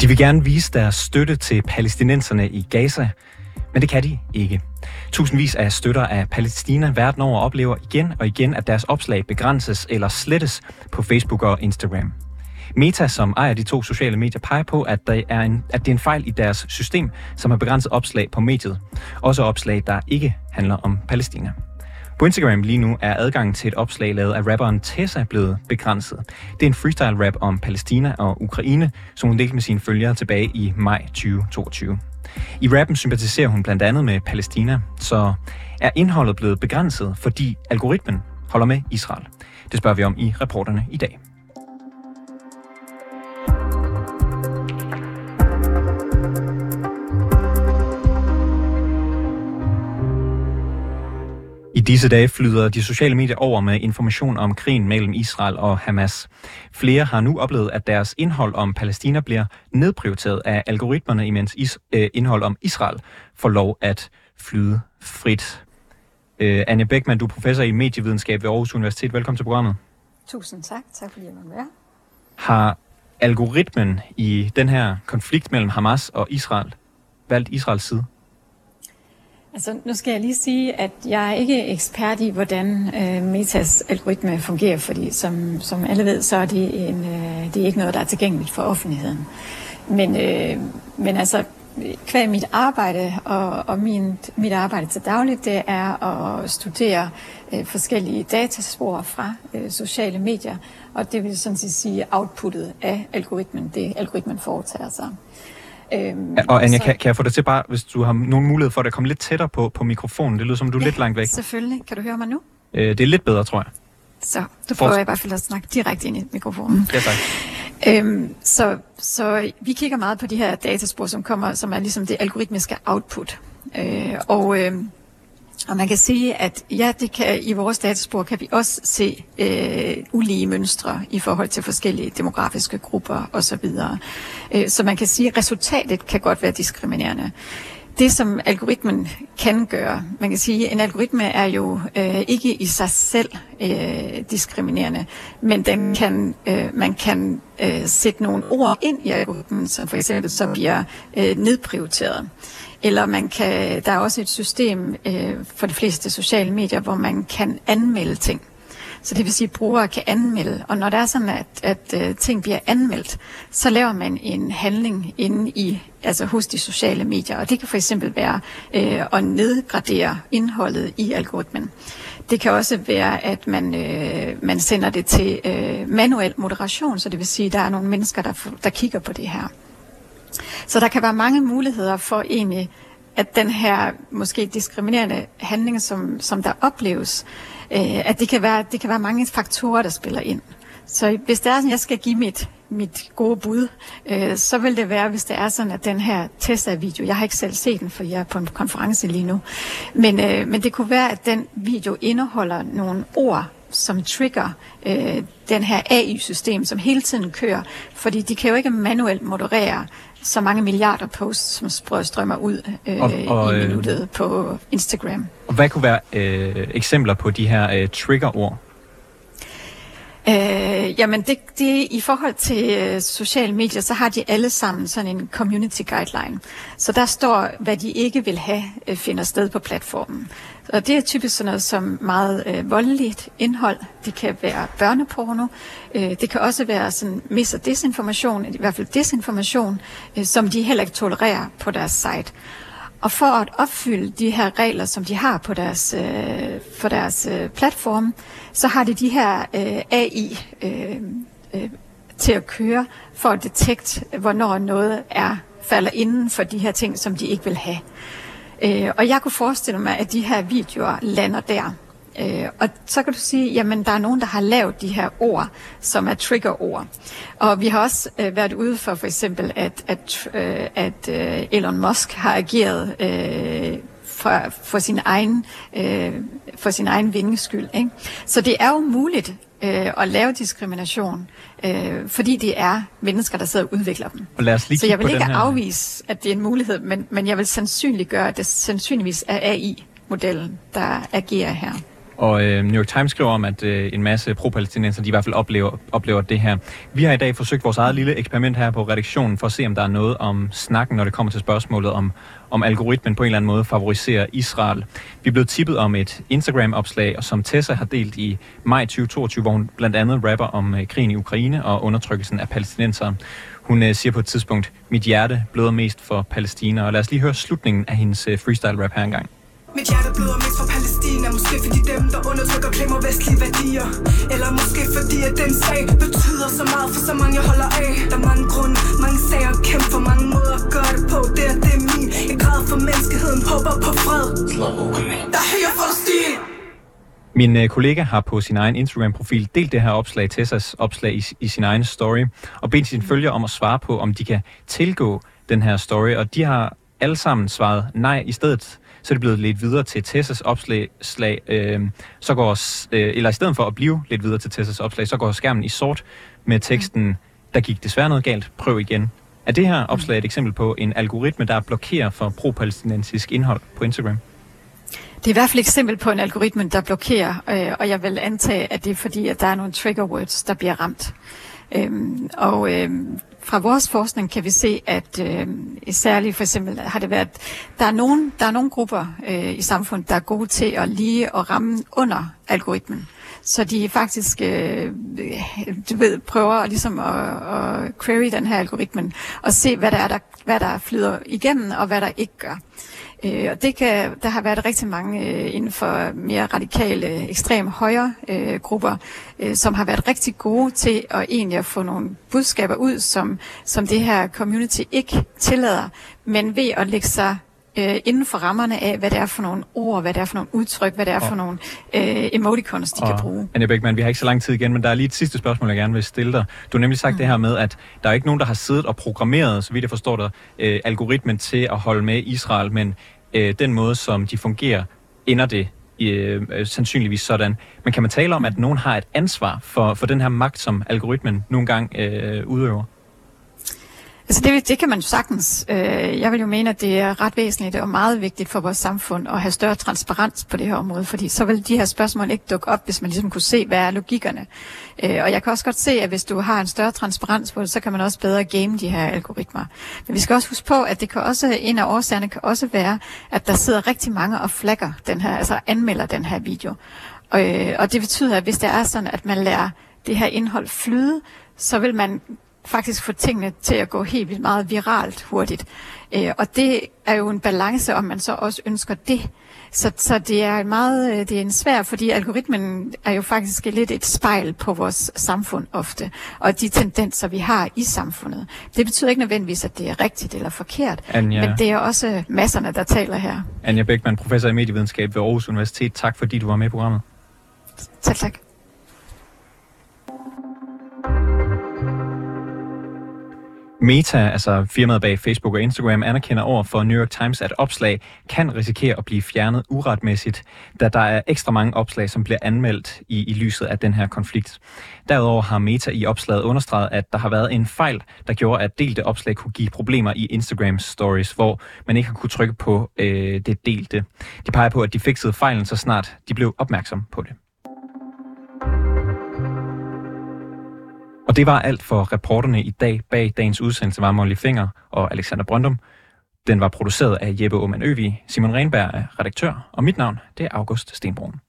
De vil gerne vise deres støtte til palæstinenserne i Gaza, men det kan de ikke. Tusindvis af støtter af Palæstina verden over oplever igen og igen, at deres opslag begrænses eller slettes på Facebook og Instagram. Meta, som ejer de to sociale medier, peger på, at, der er en, at det er en fejl i deres system, som har begrænset opslag på mediet. Også opslag, der ikke handler om Palæstina. På Instagram lige nu er adgangen til et opslag lavet af rapperen Tessa blevet begrænset. Det er en freestyle rap om Palæstina og Ukraine, som hun delte med sine følgere tilbage i maj 2022. I rappen sympatiserer hun blandt andet med Palæstina, så er indholdet blevet begrænset, fordi algoritmen holder med Israel. Det spørger vi om i reporterne i dag. Disse dage flyder de sociale medier over med information om krigen mellem Israel og Hamas. Flere har nu oplevet, at deres indhold om Palæstina bliver nedprioriteret af algoritmerne, imens is- øh, indhold om Israel får lov at flyde frit. Øh, Anne Beckmann, du er professor i medievidenskab ved Aarhus Universitet. Velkommen til programmet. Tusind tak. Tak fordi jeg var med. Har algoritmen i den her konflikt mellem Hamas og Israel valgt Israels side? Altså, nu skal jeg lige sige, at jeg er ikke ekspert i, hvordan øh, Metas algoritme fungerer, fordi som, som alle ved, så er det, en, øh, det er ikke noget, der er tilgængeligt for offentligheden. Men, øh, men altså, kvæg mit arbejde og, og min, mit arbejde til dagligt, det er at studere øh, forskellige dataspor fra øh, sociale medier, og det vil sådan set sige outputtet af algoritmen, det algoritmen foretager sig. Øhm, og Anja, så... kan, kan jeg få dig til bare, hvis du har nogen mulighed for at komme lidt tættere på, på mikrofonen? Det lyder som, du er ja, lidt langt væk. selvfølgelig. Kan du høre mig nu? Øh, det er lidt bedre, tror jeg. Så, du prøver jeg i hvert fald at snakke direkte ind i mikrofonen. Ja, tak. Øhm, så, så vi kigger meget på de her dataspor, som kommer, som er ligesom det algoritmiske output. Øh, og, øh, og man kan sige, at ja, det kan, i vores dataspor kan vi også se øh, ulige mønstre i forhold til forskellige demografiske grupper osv. Øh, så man kan sige, at resultatet kan godt være diskriminerende. Det, som algoritmen kan gøre, man kan sige, at en algoritme er jo øh, ikke i sig selv øh, diskriminerende, men den kan, øh, man kan øh, sætte nogle ord ind i algoritmen, som for eksempel så bliver øh, nedprioriteret. Eller man kan, der er også et system øh, for de fleste sociale medier, hvor man kan anmelde ting. Så det vil sige, at brugere kan anmelde. Og når det er sådan, at, at uh, ting bliver anmeldt, så laver man en handling inde i, altså hos de sociale medier. Og det kan for eksempel være uh, at nedgradere indholdet i algoritmen. Det kan også være, at man, uh, man sender det til uh, manuel moderation, så det vil sige, at der er nogle mennesker, der, der kigger på det her. Så der kan være mange muligheder for egentlig, at den her måske diskriminerende handling, som, som der opleves, øh, at det kan, være, det kan være mange faktorer, der spiller ind. Så hvis det er sådan, jeg skal give mit, mit gode bud, øh, så vil det være, hvis det er sådan, at den her Tesla-video, jeg har ikke selv set den, for jeg er på en konference lige nu, men, øh, men det kunne være, at den video indeholder nogle ord, som trigger øh, den her AI-system, som hele tiden kører, fordi de kan jo ikke manuelt moderere så mange milliarder posts, som strømmer ud øh, og, og, i øh, minuttet på Instagram. Og hvad kunne være øh, eksempler på de her øh, trigger-ord? Øh, jamen, det, det, i forhold til øh, sociale medier, så har de alle sammen sådan en community guideline. Så der står, hvad de ikke vil have, øh, finder sted på platformen. Og det er typisk sådan noget som meget øh, voldeligt indhold. Det kan være børneporno. Øh, det kan også være sådan mis- og desinformation, i hvert fald desinformation, øh, som de heller ikke tolererer på deres site. Og for at opfylde de her regler, som de har på deres, øh, for deres øh, platform, så har de de her øh, AI øh, øh, til at køre for at detekte, hvornår noget er falder inden for de her ting, som de ikke vil have. Øh, og jeg kunne forestille mig, at de her videoer lander der. Øh, og så kan du sige, jamen der er nogen, der har lavet de her ord, som er trigger-ord. Og vi har også øh, været ude for for eksempel, at, at, øh, at øh, Elon Musk har ageret øh, for, for sin egen øh, for sin egen vingeskyld. Ikke? Så det er jo muligt øh, at lave diskrimination, øh, fordi det er mennesker, der sidder og udvikler dem. Og lad os lige Så jeg vil ikke her... afvise, at det er en mulighed, men, men jeg vil sandsynliggøre, at det sandsynligvis er AI-modellen, der agerer her. Og øh, New York Times skriver om, at øh, en masse pro-palæstinenser, de i hvert fald oplever, oplever det her. Vi har i dag forsøgt vores eget lille eksperiment her på redaktionen for at se, om der er noget om snakken, når det kommer til spørgsmålet om, om algoritmen på en eller anden måde favoriserer Israel. Vi er blevet tippet om et Instagram-opslag, som Tessa har delt i maj 2022, hvor hun blandt andet rapper om øh, krigen i Ukraine og undertrykkelsen af palæstinenser. Hun øh, siger på et tidspunkt, mit hjerte bløder mest for Palæstina. Og lad os lige høre slutningen af hendes øh, freestyle-rap her engang. Mit hjerte bløder mest for Palæstina Måske fordi dem, der undertrykker, glemmer vestlige værdier. Eller måske fordi, at den sag betyder så meget for så mange, jeg holder af. Der er mange grunde, mange sager, kæmpe for mange måder at gøre det på. Det er det er min, jeg græder for menneskeheden, håber på fred. Der hører Palæstina min øh, kollega har på sin egen Instagram-profil delt det her opslag, Tessas opslag, i, i sin egen story, og bedt sine følgere om at svare på, om de kan tilgå den her story, og de har alle sammen svaret nej. I stedet så er det blevet lidt videre til Tessas opslag, slag, øh, så går, øh, eller i stedet for at blive lidt videre til Tessas opslag, så går skærmen i sort med teksten, der gik desværre noget galt, prøv igen. Er det her opslag et eksempel på en algoritme, der blokerer for pro-palæstinensisk indhold på Instagram? Det er i hvert fald et eksempel på en algoritme, der blokerer, øh, og jeg vil antage, at det er fordi, at der er nogle trigger words, der bliver ramt. Øhm, og øhm, fra vores forskning kan vi se, at øh, særligt for eksempel har det været, der er nogle, der er nogle grupper øh, i samfundet, der er gode til at lige at ramme under algoritmen. Så de faktisk øh, du ved, prøver ligesom at, at query den her algoritmen og se, hvad der, er, der, hvad der flyder igennem og hvad der ikke gør. Øh, og det kan, der har været rigtig mange øh, inden for mere radikale, ekstrem højre øh, grupper, øh, som har været rigtig gode til at egentlig at få nogle budskaber ud, som, som det her community ikke tillader, men ved at lægge sig øh, inden for rammerne af, hvad det er for nogle ord, hvad det er for nogle udtryk, hvad det er for nogle øh, emoticons, de og, kan bruge. Anja Beckmann, vi har ikke så lang tid igen, men der er lige et sidste spørgsmål, jeg gerne vil stille dig. Du har nemlig sagt mm. det her med, at der er ikke nogen, der har siddet og programmeret, så vidt jeg forstår dig, øh, algoritmen til at holde med Israel, men øh, den måde, som de fungerer, ender det øh, sandsynligvis sådan. Men kan man tale om, at nogen har et ansvar for, for den her magt, som algoritmen nogle gange øh, udøver? Altså det, det kan man sagtens. Øh, jeg vil jo mene, at det er ret væsentligt og meget vigtigt for vores samfund at have større transparens på det her område, fordi så vil de her spørgsmål ikke dukke op, hvis man ligesom kunne se, hvad er logikkerne. Øh, og jeg kan også godt se, at hvis du har en større transparens på det, så kan man også bedre game de her algoritmer. Men vi skal også huske på, at det kan også, en af årsagerne kan også være, at der sidder rigtig mange og flagger den her, altså anmelder den her video. Og, og det betyder, at hvis det er sådan, at man lærer det her indhold flyde, så vil man faktisk få tingene til at gå helt vildt meget viralt hurtigt. Øh, og det er jo en balance, om man så også ønsker det. Så, så det er meget, øh, det er en svær, fordi algoritmen er jo faktisk lidt et spejl på vores samfund ofte, og de tendenser, vi har i samfundet. Det betyder ikke nødvendigvis, at det er rigtigt eller forkert, Anja. men det er også masserne, der taler her. Anja Beckmann, professor i medievidenskab ved Aarhus Universitet. Tak fordi du var med i programmet. Tak, tak. Meta, altså firmaet bag Facebook og Instagram, anerkender over for New York Times, at opslag kan risikere at blive fjernet uretmæssigt, da der er ekstra mange opslag, som bliver anmeldt i, i lyset af den her konflikt. Derudover har Meta i opslaget understreget, at der har været en fejl, der gjorde, at delte opslag kunne give problemer i Instagram Stories, hvor man ikke har kunne trykke på øh, det delte. De peger på, at de fikset fejlen så snart de blev opmærksom på det. Og det var alt for reporterne i dag. Bag dagens udsendelse var Molly Finger og Alexander Brøndum. Den var produceret af Jeppe Oman Øvig. Simon Renberg er redaktør, og mit navn det er August Stenbrun.